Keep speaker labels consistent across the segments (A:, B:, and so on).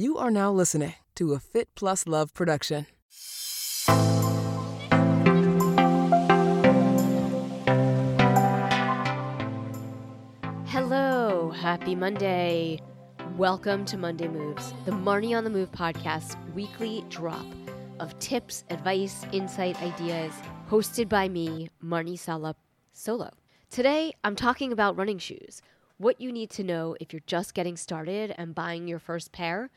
A: You are now listening to a Fit Plus Love production.
B: Hello, happy Monday. Welcome to Monday Moves, the Marni on the Move podcast weekly drop of tips, advice, insight, ideas, hosted by me, Marni Salup, solo. Today, I'm talking about running shoes, what you need to know if you're just getting started and buying your first pair,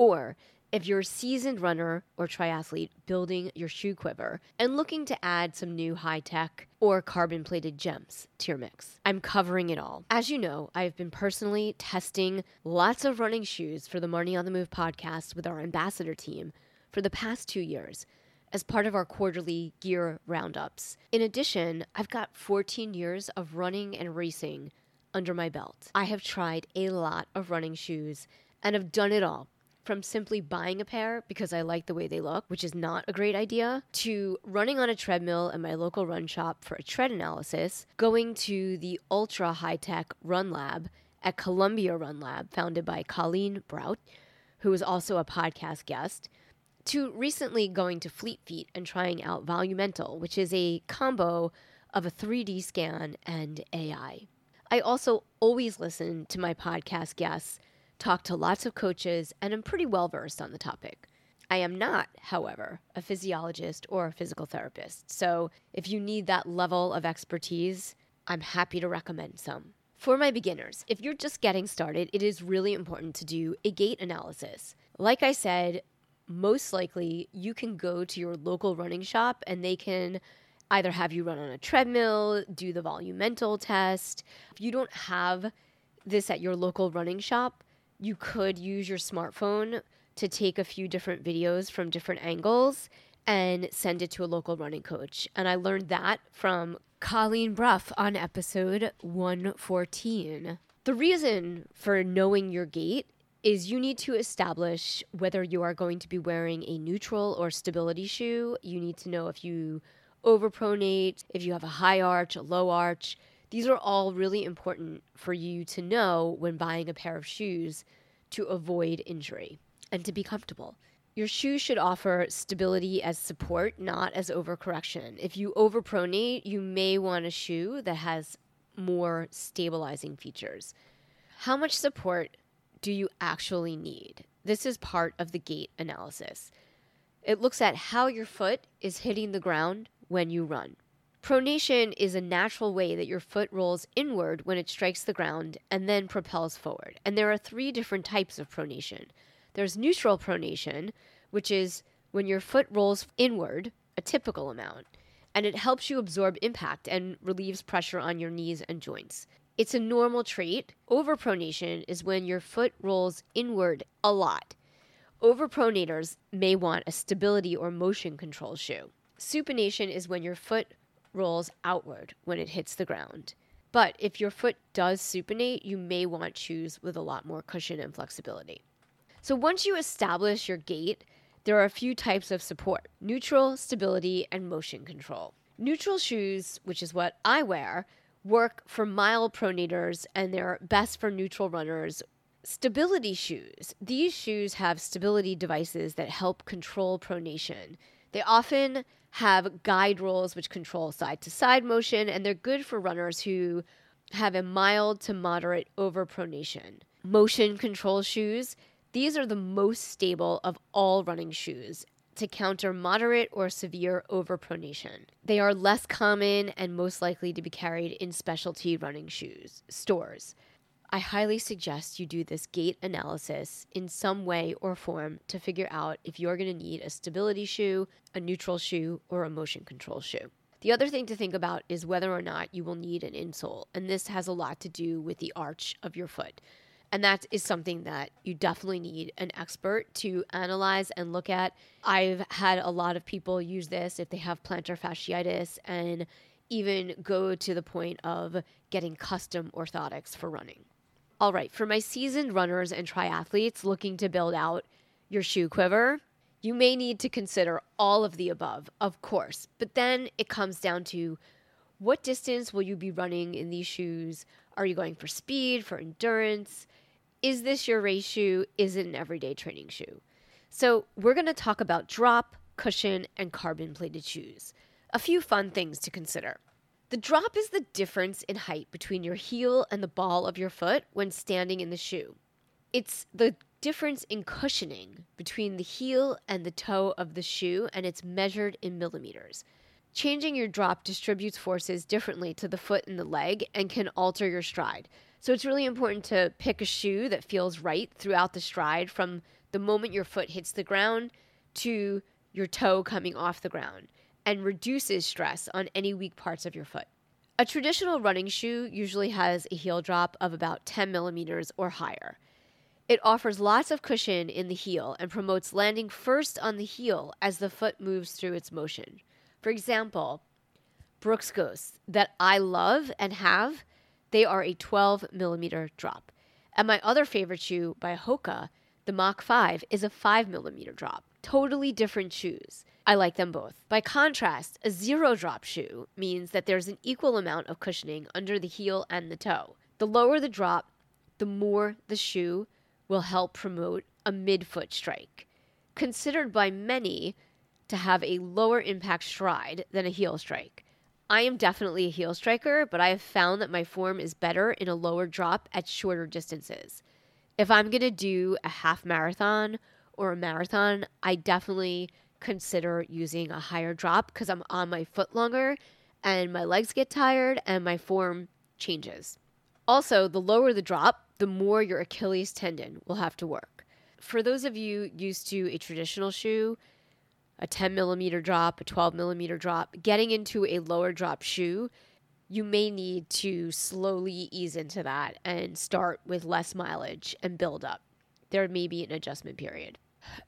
B: or if you're a seasoned runner or triathlete building your shoe quiver and looking to add some new high tech or carbon plated gems to your mix. I'm covering it all. As you know, I've been personally testing lots of running shoes for the Marni on the Move podcast with our ambassador team for the past two years as part of our quarterly gear roundups. In addition, I've got 14 years of running and racing under my belt. I have tried a lot of running shoes and have done it all from simply buying a pair because I like the way they look, which is not a great idea, to running on a treadmill in my local run shop for a tread analysis, going to the ultra high tech run lab at Columbia Run Lab, founded by Colleen Brough, who is also a podcast guest, to recently going to Fleet Feet and trying out Volumental, which is a combo of a 3D scan and AI. I also always listen to my podcast guests talk to lots of coaches, and am pretty well versed on the topic. I am not, however, a physiologist or a physical therapist. So if you need that level of expertise, I'm happy to recommend some. For my beginners, if you're just getting started, it is really important to do a gait analysis. Like I said, most likely you can go to your local running shop and they can either have you run on a treadmill, do the volumental test. If you don't have this at your local running shop, you could use your smartphone to take a few different videos from different angles and send it to a local running coach. And I learned that from Colleen Brough on episode 114. The reason for knowing your gait is you need to establish whether you are going to be wearing a neutral or stability shoe. You need to know if you overpronate, if you have a high arch, a low arch. These are all really important for you to know when buying a pair of shoes to avoid injury and to be comfortable. Your shoes should offer stability as support, not as overcorrection. If you overpronate, you may want a shoe that has more stabilizing features. How much support do you actually need? This is part of the gait analysis. It looks at how your foot is hitting the ground when you run. Pronation is a natural way that your foot rolls inward when it strikes the ground and then propels forward. And there are three different types of pronation. There's neutral pronation, which is when your foot rolls inward, a typical amount, and it helps you absorb impact and relieves pressure on your knees and joints. It's a normal trait. Overpronation is when your foot rolls inward a lot. Overpronators may want a stability or motion control shoe. Supination is when your foot rolls outward when it hits the ground. But if your foot does supinate, you may want shoes with a lot more cushion and flexibility. So once you establish your gait, there are a few types of support neutral, stability, and motion control. Neutral shoes, which is what I wear, work for mild pronators and they're best for neutral runners. Stability shoes. These shoes have stability devices that help control pronation. They often have guide rolls which control side to side motion, and they're good for runners who have a mild to moderate overpronation. Motion control shoes, these are the most stable of all running shoes to counter moderate or severe overpronation. They are less common and most likely to be carried in specialty running shoes stores. I highly suggest you do this gait analysis in some way or form to figure out if you're going to need a stability shoe, a neutral shoe, or a motion control shoe. The other thing to think about is whether or not you will need an insole, and this has a lot to do with the arch of your foot. And that is something that you definitely need an expert to analyze and look at. I've had a lot of people use this if they have plantar fasciitis and even go to the point of getting custom orthotics for running. All right, for my seasoned runners and triathletes looking to build out your shoe quiver, you may need to consider all of the above, of course, but then it comes down to what distance will you be running in these shoes? Are you going for speed, for endurance? is this your race shoe? Is it an everyday training shoe? So, we're going to talk about drop, cushion, and carbon plated shoes. A few fun things to consider. The drop is the difference in height between your heel and the ball of your foot when standing in the shoe. It's the difference in cushioning between the heel and the toe of the shoe, and it's measured in millimeters. Changing your drop distributes forces differently to the foot and the leg and can alter your stride. So it's really important to pick a shoe that feels right throughout the stride from the moment your foot hits the ground to your toe coming off the ground and reduces stress on any weak parts of your foot. A traditional running shoe usually has a heel drop of about 10 millimeters or higher. It offers lots of cushion in the heel and promotes landing first on the heel as the foot moves through its motion. For example, Brooks Ghosts that I love and have, they are a 12 millimeter drop. And my other favorite shoe by Hoka, the Mach 5, is a 5 millimeter drop. Totally different shoes. I like them both. By contrast, a zero drop shoe means that there's an equal amount of cushioning under the heel and the toe. The lower the drop, the more the shoe will help promote a midfoot strike. Considered by many to have a lower impact stride than a heel strike. I am definitely a heel striker, but I have found that my form is better in a lower drop at shorter distances. If I'm going to do a half marathon or a marathon, I definitely consider using a higher drop because I'm on my foot longer and my legs get tired and my form changes. Also, the lower the drop, the more your Achilles tendon will have to work. For those of you used to a traditional shoe, a 10 millimeter drop, a 12 millimeter drop, getting into a lower drop shoe, you may need to slowly ease into that and start with less mileage and build up. There may be an adjustment period.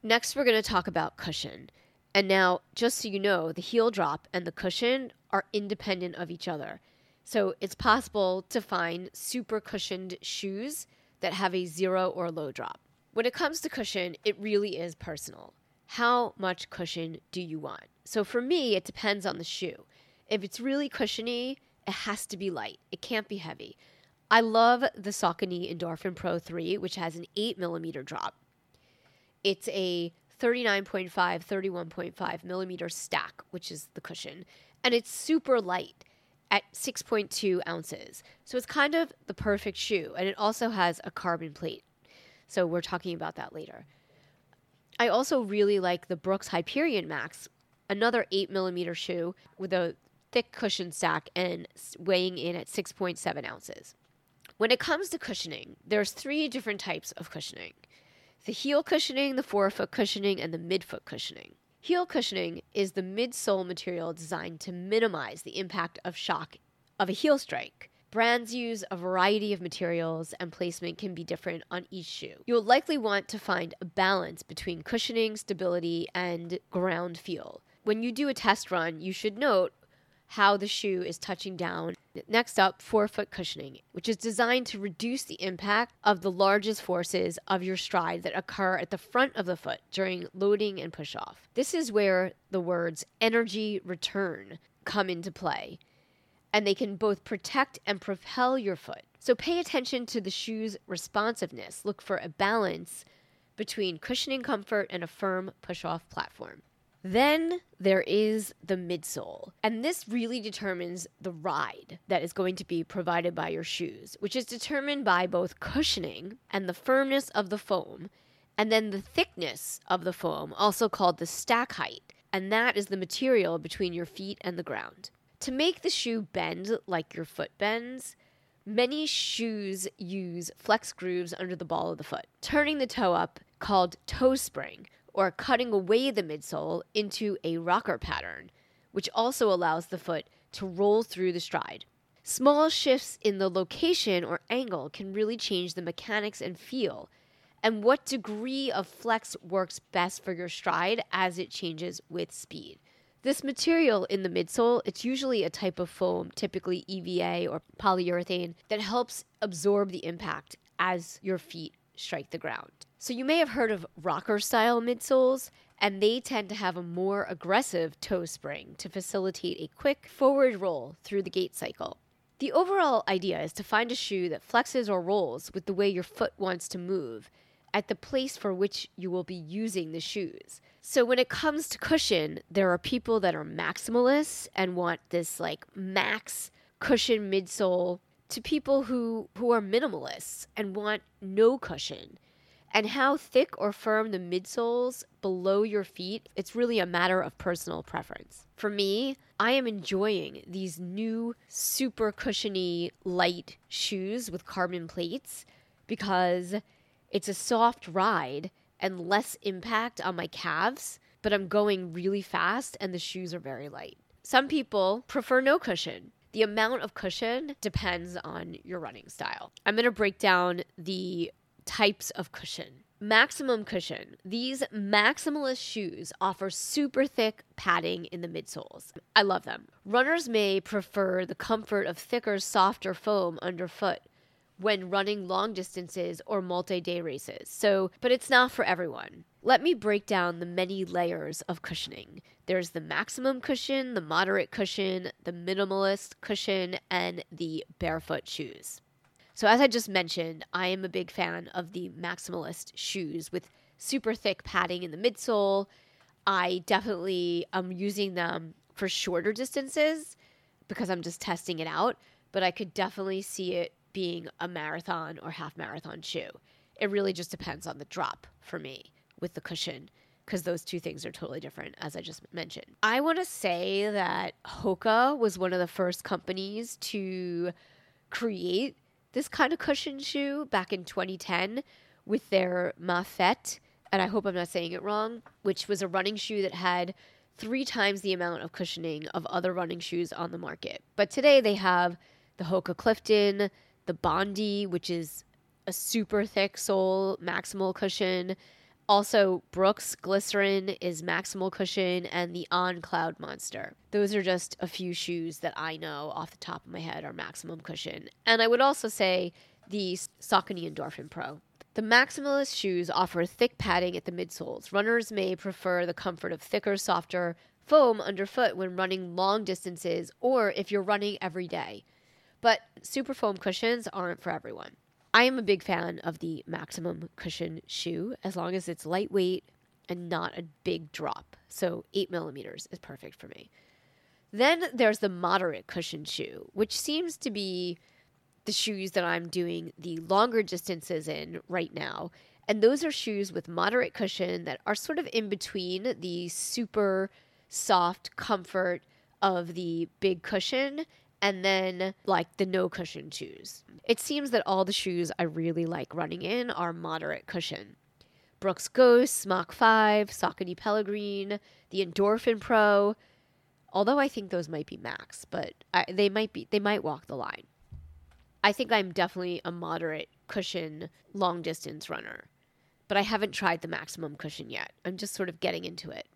B: Next, we're going to talk about cushion. And now, just so you know, the heel drop and the cushion are independent of each other. So it's possible to find super cushioned shoes that have a zero or low drop. When it comes to cushion, it really is personal. How much cushion do you want? So for me, it depends on the shoe. If it's really cushiony, it has to be light. It can't be heavy. I love the Saucony Endorphin Pro 3, which has an 8 millimeter drop. It's a 39.5, 31.5 millimeter stack, which is the cushion. And it's super light at 6.2 ounces. So it's kind of the perfect shoe. And it also has a carbon plate. So we're talking about that later. I also really like the Brooks Hyperion Max, another 8 millimeter shoe with a thick cushion stack and weighing in at 6.7 ounces. When it comes to cushioning, there's three different types of cushioning the heel cushioning, the forefoot cushioning, and the midfoot cushioning. Heel cushioning is the midsole material designed to minimize the impact of shock of a heel strike. Brands use a variety of materials and placement can be different on each shoe. You'll likely want to find a balance between cushioning, stability, and ground feel. When you do a test run, you should note how the shoe is touching down. Next up, forefoot cushioning, which is designed to reduce the impact of the largest forces of your stride that occur at the front of the foot during loading and push off. This is where the words energy return come into play, and they can both protect and propel your foot. So pay attention to the shoe's responsiveness. Look for a balance between cushioning comfort and a firm push off platform. Then there is the midsole, and this really determines the ride that is going to be provided by your shoes, which is determined by both cushioning and the firmness of the foam, and then the thickness of the foam, also called the stack height, and that is the material between your feet and the ground. To make the shoe bend like your foot bends, Many shoes use flex grooves under the ball of the foot, turning the toe up, called toe spring, or cutting away the midsole into a rocker pattern, which also allows the foot to roll through the stride. Small shifts in the location or angle can really change the mechanics and feel, and what degree of flex works best for your stride as it changes with speed. This material in the midsole, it's usually a type of foam, typically EVA or polyurethane, that helps absorb the impact as your feet strike the ground. So you may have heard of rocker style midsoles, and they tend to have a more aggressive toe spring to facilitate a quick forward roll through the gait cycle. The overall idea is to find a shoe that flexes or rolls with the way your foot wants to move at the place for which you will be using the shoes. So when it comes to cushion, there are people that are maximalists and want this like max cushion midsole to people who who are minimalists and want no cushion. And how thick or firm the midsoles below your feet, it's really a matter of personal preference. For me, I am enjoying these new super cushiony light shoes with carbon plates because it's a soft ride and less impact on my calves, but I'm going really fast and the shoes are very light. Some people prefer no cushion. The amount of cushion depends on your running style. I'm going to break down the types of cushion. Maximum cushion. These maximalist shoes offer super thick padding in the midsoles. I love them. Runners may prefer the comfort of thicker, softer foam underfoot when running long distances or multi day races. So, but it's not for everyone. Let me break down the many layers of cushioning. There's the maximum cushion, the moderate cushion, the minimalist cushion, and the barefoot shoes. So, as I just mentioned, I am a big fan of the maximalist shoes with super thick padding in the midsole. I definitely am using them for shorter distances because I'm just testing it out, but I could definitely see it being a marathon or half marathon shoe. It really just depends on the drop for me with the cushion because those two things are totally different, as I just mentioned. I want to say that Hoka was one of the first companies to create this kind of cushion shoe back in 2010 with their Mafate, and I hope I'm not saying it wrong, which was a running shoe that had three times the amount of cushioning of other running shoes on the market. But today they have the Hoka Clifton, the Bondi, which is a super thick sole maximal cushion. Also, Brooks Glycerin is maximal cushion, and the On Cloud Monster. Those are just a few shoes that I know off the top of my head are maximum cushion. And I would also say the Saucony Endorphin Pro. The maximalist shoes offer thick padding at the midsoles. Runners may prefer the comfort of thicker, softer foam underfoot when running long distances or if you're running every day. But super foam cushions aren't for everyone. I am a big fan of the maximum cushion shoe as long as it's lightweight and not a big drop. So, eight millimeters is perfect for me. Then there's the moderate cushion shoe, which seems to be the shoes that I'm doing the longer distances in right now. And those are shoes with moderate cushion that are sort of in between the super soft comfort of the big cushion and then like the no cushion shoes. It seems that all the shoes I really like running in are moderate cushion. Brooks Ghost, Mach 5, Saucony Peregrine, the Endorphin Pro. Although I think those might be max, but I, they might be they might walk the line. I think I'm definitely a moderate cushion long distance runner, but I haven't tried the maximum cushion yet. I'm just sort of getting into it.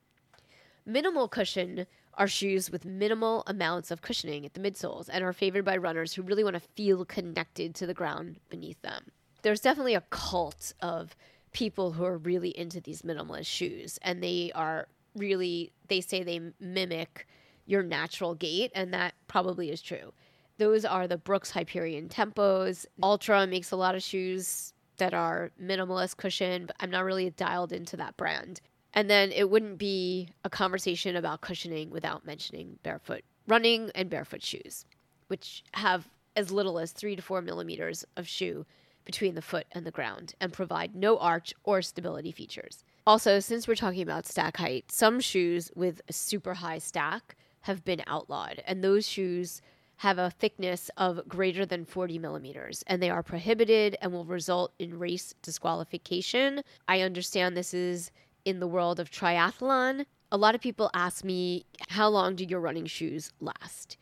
B: Minimal cushion are shoes with minimal amounts of cushioning at the midsoles and are favored by runners who really want to feel connected to the ground beneath them. There's definitely a cult of people who are really into these minimalist shoes and they are really they say they mimic your natural gait and that probably is true. Those are the Brooks Hyperion Tempos. Altra makes a lot of shoes that are minimalist cushion, but I'm not really dialed into that brand. And then it wouldn't be a conversation about cushioning without mentioning barefoot running and barefoot shoes, which have as little as three to four millimeters of shoe between the foot and the ground and provide no arch or stability features. Also, since we're talking about stack height, some shoes with a super high stack have been outlawed, and those shoes have a thickness of greater than 40 millimeters, and they are prohibited and will result in race disqualification. I understand this is in the world of triathlon, a lot of people ask me, how long do your running shoes last?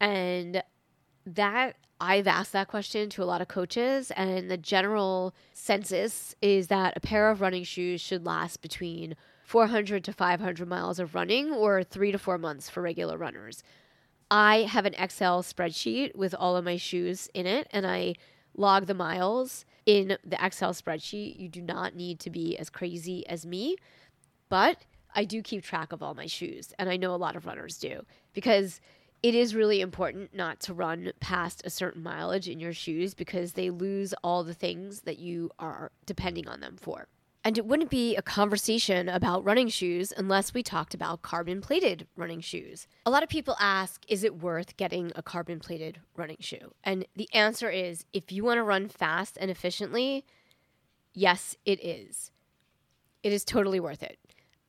B: And that I've asked that question to a lot of coaches, and the general census is that a pair of running shoes should last between 400 to 500 miles of running or three to four months for regular runners. I have an Excel spreadsheet with all of my shoes in it, and I log the miles in the Excel spreadsheet. You do not need to be as crazy as me, but I do keep track of all my shoes, and I know a lot of runners do because it is really important not to run past a certain mileage in your shoes because they lose all the things that you are depending on them for. And it wouldn't be a conversation about running shoes unless we talked about carbon plated running shoes. A lot of people ask, is it worth getting a carbon plated running shoe? And the answer is if you want to run fast and efficiently, yes, it is. It is totally worth it.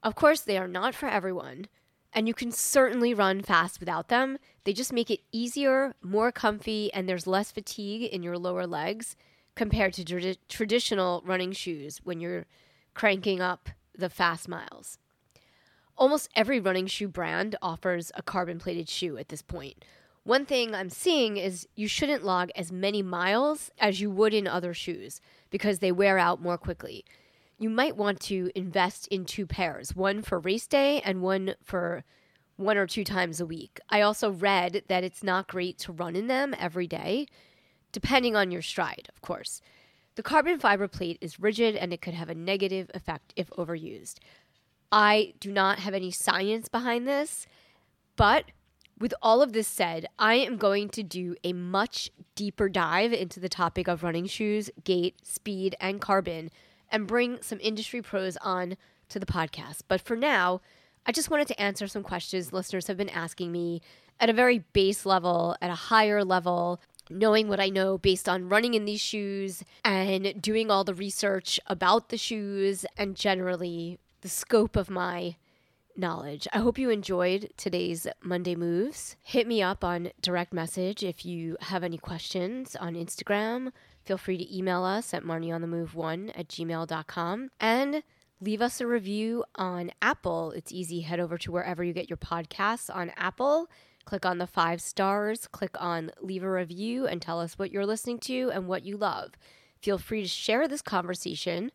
B: Of course, they are not for everyone, and you can certainly run fast without them. They just make it easier, more comfy, and there's less fatigue in your lower legs compared to tradi- traditional running shoes when you're cranking up the fast miles. Almost every running shoe brand offers a carbon plated shoe at this point. One thing I'm seeing is you shouldn't log as many miles as you would in other shoes because they wear out more quickly. You might want to invest in two pairs, one for race day and one for one or two times a week. I also read that it's not great to run in them every day, depending on your stride, of course. The carbon fiber plate is rigid and it could have a negative effect if overused. I do not have any science behind this, but with all of this said, I am going to do a much deeper dive into the topic of running shoes, gait, speed, and carbon and bring some industry pros on to the podcast. But for now, I just wanted to answer some questions listeners have been asking me at a very base level, at a higher level, knowing what I know based on running in these shoes and doing all the research about the shoes and generally the scope of my knowledge. I hope you enjoyed today's Monday Moves. Hit me up on direct message if you have any questions on Instagram. Feel free to email us at marnionthemove1 at gmail.com and leave us a review on Apple. It's easy. Head over to wherever you get your podcasts on Apple. Click on the five stars, click on leave a review, and tell us what you're listening to and what you love. Feel free to share this conversation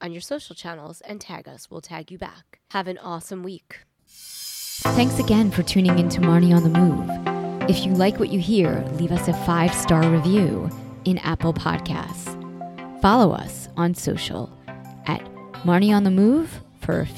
B: on your social channels and tag us. We'll tag you back. Have an awesome week. Thanks again for tuning in to Marni on the Move. If you like what you hear, leave us a five star review in Apple Podcasts. Follow us on social at Marni on the Move for